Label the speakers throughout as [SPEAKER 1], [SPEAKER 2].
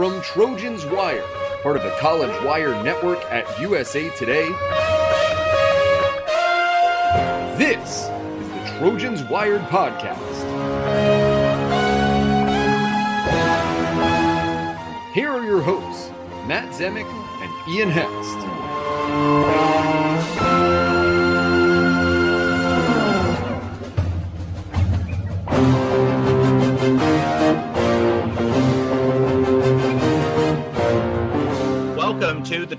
[SPEAKER 1] From Trojans Wire, part of the College Wire network at USA Today, this is the Trojans Wired Podcast. Here are your hosts, Matt Zemek and Ian Hest.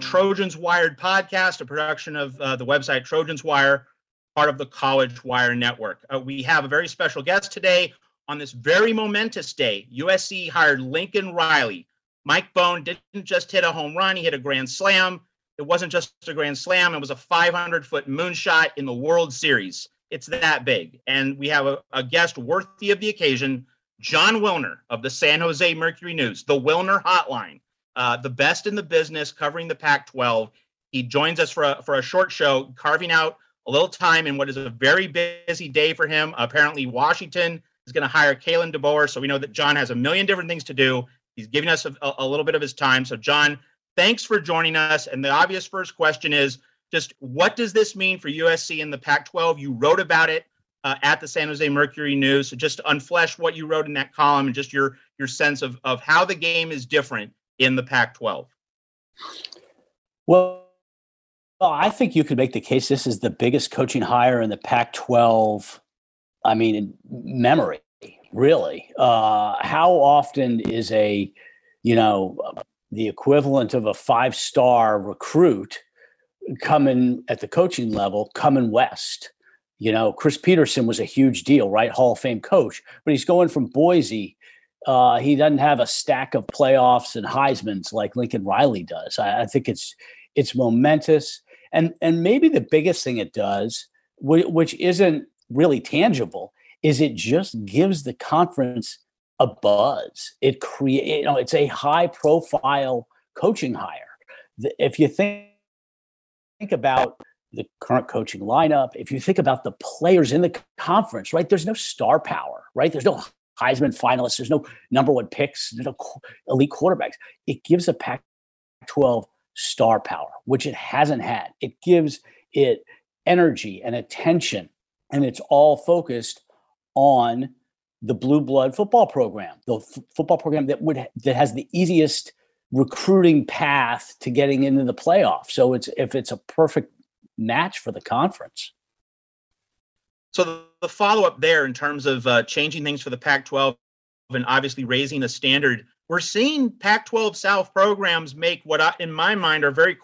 [SPEAKER 2] Trojans Wired podcast, a production of uh, the website Trojans Wire, part of the College Wire Network. Uh, we have a very special guest today on this very momentous day. USC hired Lincoln Riley. Mike Bohn didn't just hit a home run, he hit a grand slam. It wasn't just a grand slam, it was a 500 foot moonshot in the World Series. It's that big. And we have a, a guest worthy of the occasion, Jon Wilner of the San Jose Mercury News, the Wilner Hotline uh, the best in the business covering the Pac 12. He joins us for a, for a short show, carving out a little time in what is a very busy day for him. Apparently, Washington is going to hire Kalen DeBoer. So we know that Jon has a million different things to do. He's giving us a, a little bit of his time. So, Jon, thanks for joining us. And the obvious first question is just what does this mean for USC in the Pac 12? You wrote about it. Uh, at the San Jose Mercury News. So just unflesh what you wrote in that column and just your your sense of of how the game is different in the Pac 12?
[SPEAKER 3] Well, well, I think you could make the case this is the biggest coaching hire in the Pac 12. I mean, in memory, really. Uh, how often is a, you know, the equivalent of a five star recruit coming at the coaching level coming west? You know, Chris Petersen was a huge deal, right? Hall of Fame coach, but he's going from Boise uh, he doesn't have a stack of playoffs and Heisman's like Lincoln Riley does. I, I, think it's it's momentous, and and maybe the biggest thing it does, which isn't really tangible, is it just gives the conference a buzz. It create you know it's a high profile coaching hire. If you think think about the current coaching lineup, if you think about the players in the conference, right? There's no star power, right? There's no Heisman finalists. There's no number one picks. There's no elite quarterbacks. It gives a Pac 12 star power, which it hasn't had. It gives it energy and attention, and it's all focused on the blue blood football program, the f- football program that would that has the easiest recruiting path to getting into the playoff. So it's if it's a perfect match for the conference.
[SPEAKER 2] So the, follow up there in terms of uh, changing things for the Pac 12 and obviously raising the standard, we're seeing Pac 12 South programs make what, I, in my mind, are very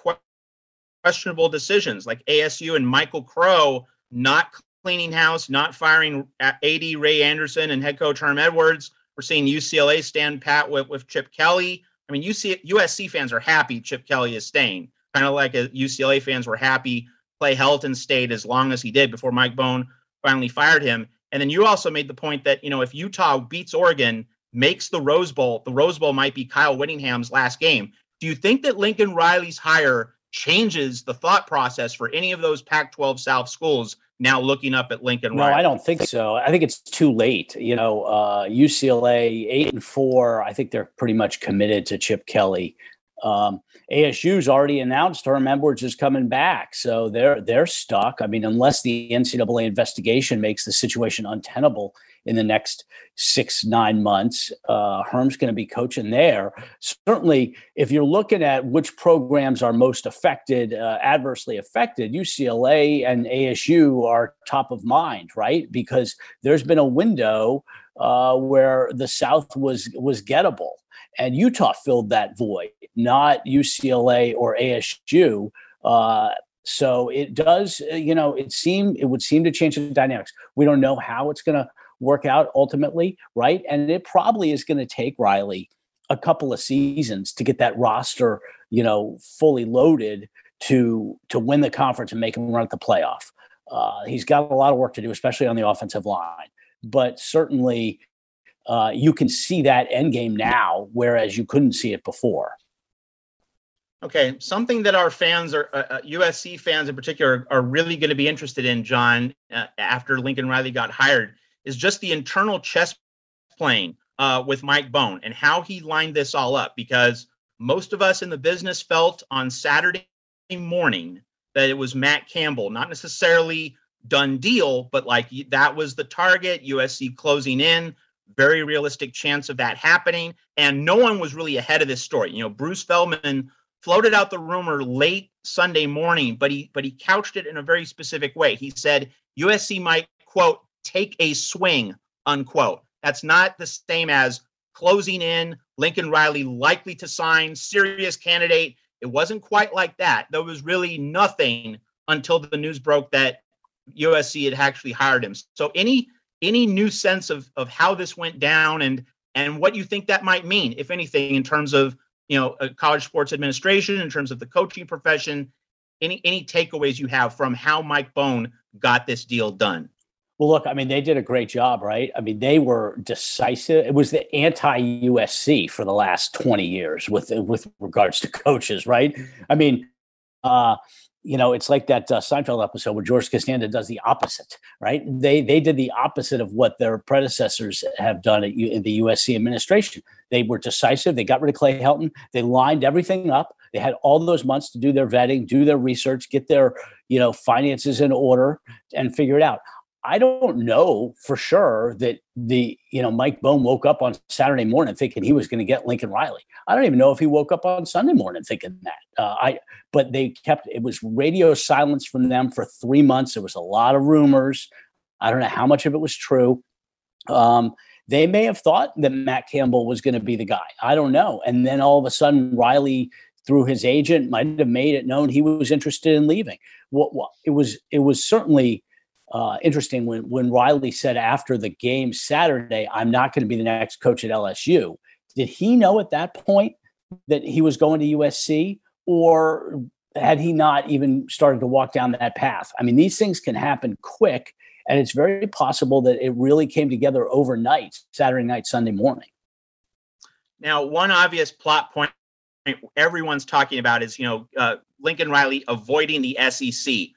[SPEAKER 2] questionable decisions, like ASU and Michael Crow not cleaning house, not firing AD Ray Anderson and head coach Herm Edwards. We're seeing UCLA stand pat with, with Chip Kelly. I mean, UC, USC fans are happy Chip Kelly is staying, kind of like UCLA fans were happy Clay Helton stayed as long as he did before Mike Bohn finally fired him. And then you also made the point that, you know, if Utah beats Oregon, makes the Rose Bowl, the Rose Bowl might be Kyle Whittingham's last game. Do you think that Lincoln Riley's hire changes the thought process for any of those Pac 12 South schools now looking up at Lincoln Riley?
[SPEAKER 3] no, I don't think so. I think it's too late. You know, uh, UCLA, eight and four, I think they're pretty much committed to Chip Kelly. Um, ASU's already announced Herm Edwards is coming back, so they're they're stuck. I mean, unless the NCAA investigation makes the situation untenable in the next six nine months, uh, Herm's going to be coaching there. Certainly, if you're looking at which programs are most affected, uh, adversely affected, UCLA and ASU are top of mind, right? Because there's been a window uh, where the South was was gettable and Utah filled that void, not UCLA or ASU. Uh, so it does, uh, you know, it seem it would seem to change the dynamics. We don't know how it's going to work out ultimately, right? And it probably is going to take Riley a couple of seasons to get that roster, you know, fully loaded to to win the conference and make him run at the playoff. Uh, he's got a lot of work to do, especially on the offensive line. But certainly, uh, you can see that end game now, whereas you couldn't see it before.
[SPEAKER 2] Okay, something that our fans are uh, USC uh, fans in particular are really going to be interested in, Jon, uh, after Lincoln Riley got hired, is just the internal chess playing uh, with Mike Bohn and how he lined this all up because most of us in the business felt on Saturday morning that it was Matt Campbell, not necessarily done deal, but like that was the target, USC closing in, very realistic chance of that happening. And no one was really ahead of this story. You know, Bruce Feldman floated out the rumor late Sunday morning, but he but he couched it in a very specific way. He said USC might quote take a swing unquote. That's not the same as closing in, Lincoln Riley likely to sign, serious candidate. It wasn't quite like that. There was really nothing until the news broke that USC had actually hired him. So any any new sense of of how this went down and and what you think that might mean, if anything, in terms of you know college sports administration, in terms of the coaching profession, any any takeaways you have from how Mike Bohn got this deal done?
[SPEAKER 3] Well, look, I mean, they did a great job, right? I mean, they were decisive. It was the anti-USC for the last 20 years with with regards to coaches, right? I mean, uh, you know, it's like that uh, Seinfeld episode where George Costanza does the opposite, right? They they did the opposite of what their predecessors have done at U- in the USC administration. They were decisive. They got rid of Clay Helton. They lined everything up. They had all those months to do their vetting, do their research, get their you know finances in order, and figure it out. I don't know for sure that the you know Mike Bohn woke up on Saturday morning thinking he was going to get Lincoln Riley. I don't even know if he woke up on Sunday morning thinking that. Uh, I but they kept it was radio silence from them for three months. There was a lot of rumors. I don't know how much of it was true. Um, they may have thought that Matt Campbell was going to be the guy. I don't know. And then all of a sudden, Riley, through his agent, might have made it known he was interested in leaving. What well, it was, it was certainly uh, interesting when when Riley said after the game Saturday, "I'm not going to be the next coach at LSU." Did he know at that point that he was going to USC, or had he not even started to walk down that path? I mean, these things can happen quick, and it's very possible that it really came together overnight, Saturday night, Sunday morning.
[SPEAKER 2] Now, one obvious plot point everyone's talking about is you know uh, Lincoln Riley avoiding the SEC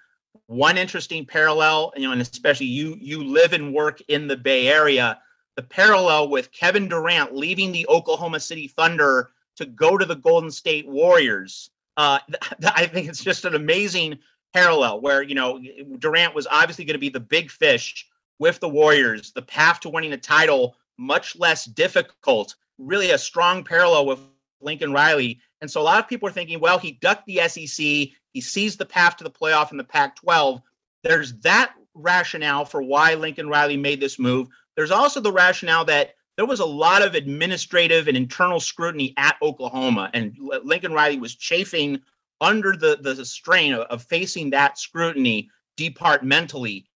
[SPEAKER 2] one interesting parallel, you know, and especially you you live and work in the Bay Area, the parallel with Kevin Durant leaving the Oklahoma City Thunder to go to the Golden State Warriors. Uh, I think it's just an amazing parallel where you know Durant was obviously going to be the big fish with the Warriors. The path to winning a title much less difficult. Really, a strong parallel with Lincoln Riley. And so a lot of people are thinking, well, he ducked the SEC. He sees the path to the playoff in the Pac 12. There's that rationale for why Lincoln Riley made this move. There's also the rationale that there was a lot of administrative and internal scrutiny at Oklahoma, and Lincoln Riley was chafing under the, the strain of, of facing that scrutiny departmentally.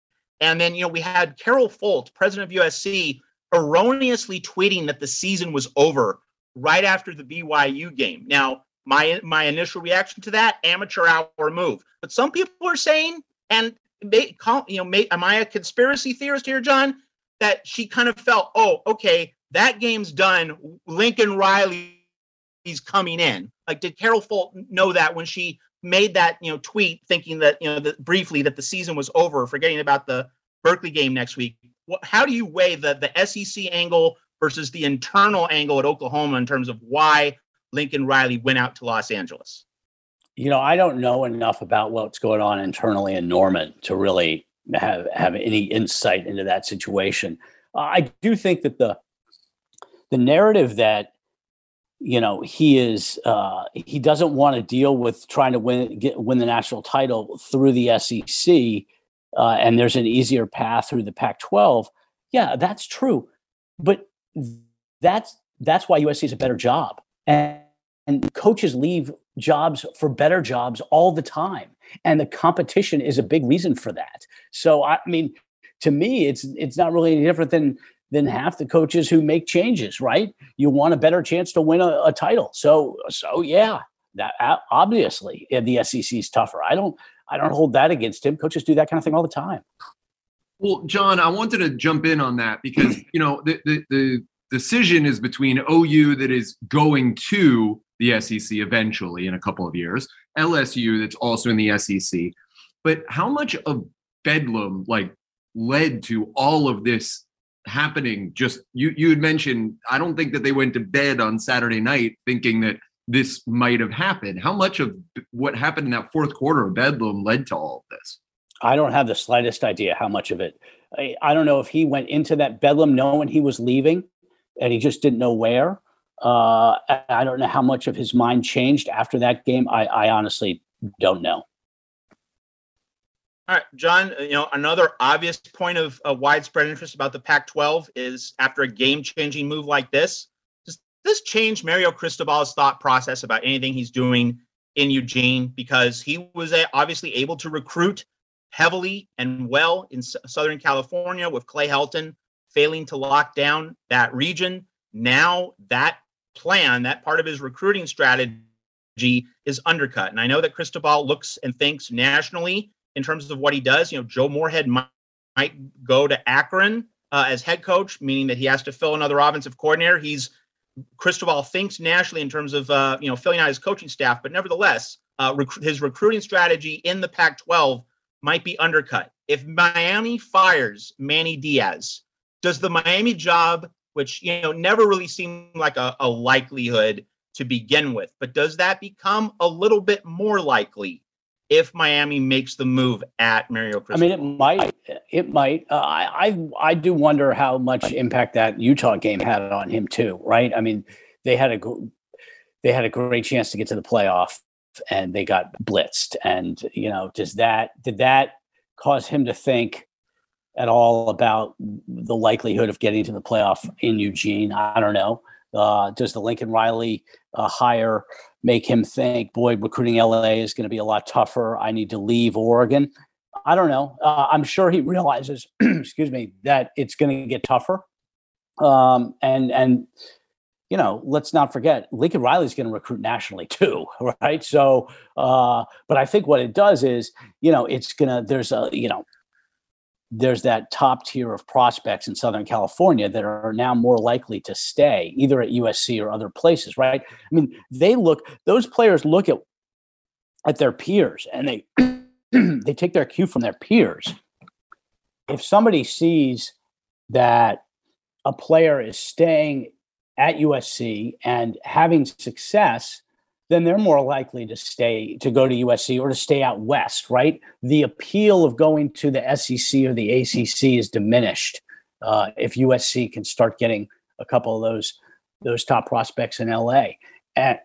[SPEAKER 2] And then, you know, we had Carol Folt, president of USC, erroneously tweeting that the season was over right after the BYU game. Now, my my initial reaction to that amateur hour move. But some people are saying, and they call you know, may, am I a conspiracy theorist here, Jon? That she kind of felt, oh, okay, that game's done. Lincoln Riley's coming in. Like, did Carol Folt know that when she made that you know tweet, thinking that you know briefly that the season was over, forgetting about the Berkeley game next week? How do you weigh the the SEC angle versus the internal angle at Oklahoma in terms of why Lincoln Riley went out to Los Angeles?
[SPEAKER 3] You know, I don't know enough about what's going on internally in Norman to really have have any insight into that situation. Uh, I do think that the the narrative that you know he is uh, he doesn't want to deal with trying to win get, win the national title through the SEC, uh, and there's an easier path through the Pac-12. Yeah, that's true, but that's that's why USC is a better job. And and coaches leave jobs for better jobs all the time. And the competition is a big reason for that. So i mean to me it's it's not really any different than than half the coaches who make changes right? You want a better chance to win a, a title. So so yeah that obviously the sec is tougher. I don't i don't hold that against him. Coaches do that kind of thing all the time.
[SPEAKER 4] Well jon i wanted to jump in on that because you know the the, the decision is between ou that is going to the SEC eventually in a couple of years. LSU that's also in the SEC. But how much of Bedlam like led to all of this happening just you you had mentioned I don't think that they went to bed on Saturday night thinking that this might have happened. How much of what happened in that fourth quarter of Bedlam led to all of this?
[SPEAKER 3] I don't have the slightest idea how much of it. I, I don't know if he went into that Bedlam knowing he was leaving and he just didn't know where. Uh, I don't know how much of his mind changed after that game. I, I honestly don't know.
[SPEAKER 2] All right, Jon, you know, another obvious point of uh, widespread interest about the Pac 12 is after a game changing move like this, does this change Mario Cristobal's thought process about anything he's doing in Eugene? Because he was obviously able to recruit heavily and well in S- Southern California with Clay Helton failing to lock down that region. Now that plan, that part of his recruiting strategy is undercut. And I know that Cristobal looks and thinks nationally in terms of what he does. You know, Joe Moorhead might, might go to Akron uh, as head coach, meaning that he has to fill another offensive coordinator. He's Cristobal thinks nationally in terms of uh, you know filling out his coaching staff, but nevertheless, uh, rec- his recruiting strategy in the Pac-12 might be undercut. If Miami fires Manny Diaz, does the Miami job, which you know never really seemed like a, a likelihood to begin with, but does that become a little bit more likely if Miami makes the move at Mario Cristobal.
[SPEAKER 3] I mean, it might. It might. Uh, I, I I do wonder how much impact that Utah game had on him too. Right? I mean, they had a they had a great chance to get to the playoff, and they got blitzed. And you know, does that did that cause him to think? At all about the likelihood of getting to the playoff in Eugene? I don't know. Uh, does the Lincoln Riley uh, hire make him think, boy, recruiting LA is going to be a lot tougher. I need to leave Oregon. I don't know. Uh, I'm sure he realizes, excuse me, that it's going to get tougher. Um, and and you know, let's not forget, Lincoln Riley's going to recruit nationally too, right? So, uh, but I think what it does is, you know, it's gonna. There's a, you know, there's that top tier of prospects in Southern California that are now more likely to stay either at USC or other places, right? I mean, they look those players look at at their peers and they they take their cue from their peers. If somebody sees that a player is staying at USC and having success, then they're more likely to stay to go to USC or to stay out west, right? The appeal of going to the SEC or the ACC is diminished uh, if USC can start getting a couple of those those top prospects in LA. And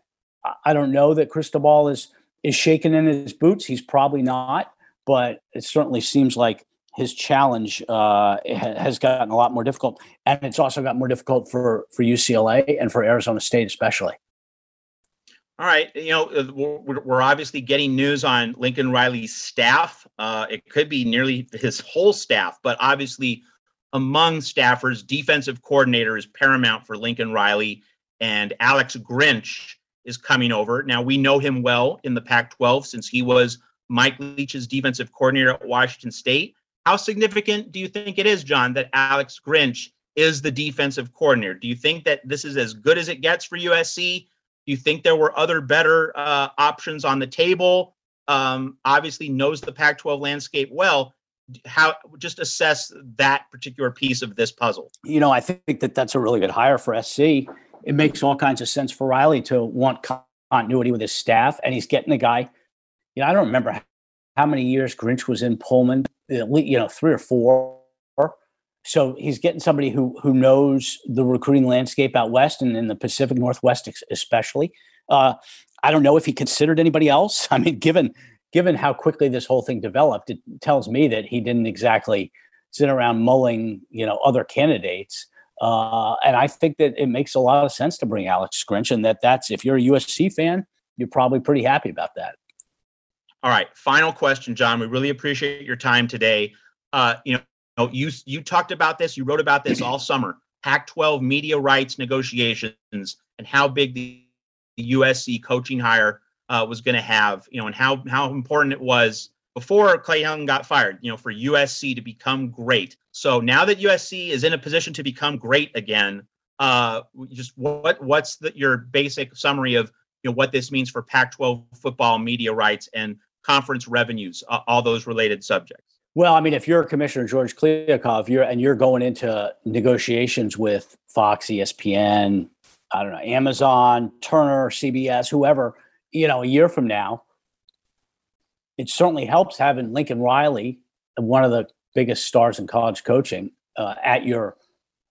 [SPEAKER 3] I don't know that Cristobal is is shaking in his boots. He's probably not, but it certainly seems like his challenge uh, has gotten a lot more difficult, and it's also got more difficult for for UCLA and for Arizona State especially.
[SPEAKER 2] All right, you know uh, we're, we're obviously getting news on Lincoln Riley's staff. Uh, it could be nearly his whole staff, but obviously among staffers, defensive coordinator is paramount for Lincoln Riley, and Alex Grinch is coming over. Now we know him well in the Pac-12 since he was Mike Leach's defensive coordinator at Washington State. How significant do you think it is, Jon, that Alex Grinch is the defensive coordinator? Do you think that this is as good as it gets for USC? You think there were other better uh, options on the table? Um, obviously, knows the Pac-12 landscape well. How just assess that particular piece of this puzzle?
[SPEAKER 3] You know, I think that that's a really good hire for SC. It makes all kinds of sense for Riley to want continuity with his staff, and he's getting the guy. You know, I don't remember how many years Grinch was in Pullman. You know, three or four so he's getting somebody who who knows the recruiting landscape out west and in the Pacific Northwest especially. Uh, I don't know if he considered anybody else. I mean, given given how quickly this whole thing developed, it tells me that he didn't exactly sit around mulling, you know, other candidates. Uh, and I think that it makes a lot of sense to bring Alex Grinch, and that that's if you're a USC fan, you're probably pretty happy about that.
[SPEAKER 2] All right, final question, Jon. We really appreciate your time today. Uh, you know, know, you you talked about this, you wrote about this all summer. Pac-12 media rights negotiations and how big the, the USC coaching hire uh, was going to have, you know, and how how important it was before Clay Helton got fired, you know, for USC to become great. So now that USC is in a position to become great again, uh, just what what's the, your basic summary of you know what this means for Pac-12 football media rights and conference revenues, uh, all those related subjects?
[SPEAKER 3] Well, I mean, if you're Commissioner George Kliavkoff, you're and you're going into negotiations with Fox, ESPN, I don't know, Amazon, Turner, CBS, whoever, you know, a year from now, it certainly helps having Lincoln Riley, one of the biggest stars in college coaching, uh, at your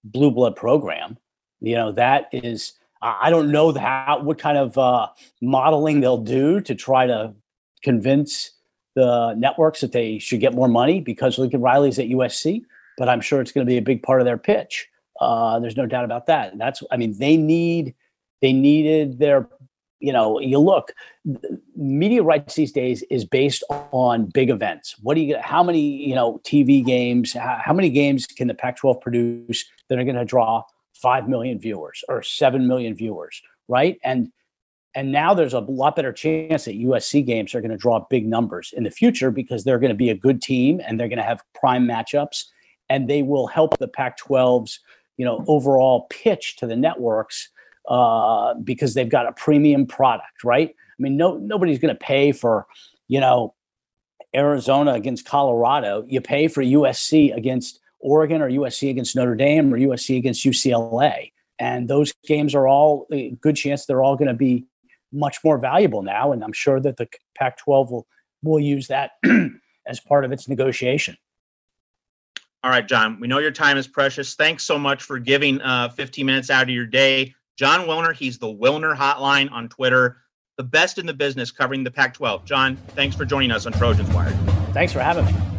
[SPEAKER 3] blue blood program. You know, that is, I don't know how, what kind of uh, modeling they'll do to try to convince the networks that they should get more money because Lincoln Riley's at USC, but I'm sure it's going to be a big part of their pitch. Uh, there's no doubt about that. That's, I mean, they need, they needed their, you know, you look, media rights these days is based on big events. What do you, how many, you know, TV games, how, how many games can the Pac 12 produce that are going to draw 5 million viewers or 7 million viewers, right? And and now there's a lot better chance that USC games are going to draw big numbers in the future because they're going to be a good team and they're going to have prime matchups and they will help the Pac-12's, you know, overall pitch to the networks uh, because they've got a premium product, right? I mean, no nobody's going to pay for, you know, Arizona against Colorado. You pay for USC against Oregon or USC against Notre Dame or USC against UCLA. And those games are all a good chance they're all going to be much more valuable now. And I'm sure that the Pac 12 will, will use that as part of its negotiation.
[SPEAKER 2] All right, Jon, we know your time is precious. Thanks so much for giving uh, 15 minutes out of your day. Jon Wilner, he's the Wilner Hotline on Twitter, the best in the business covering the Pac 12. Jon, thanks for joining us on Trojans Wired.
[SPEAKER 3] Thanks for having me.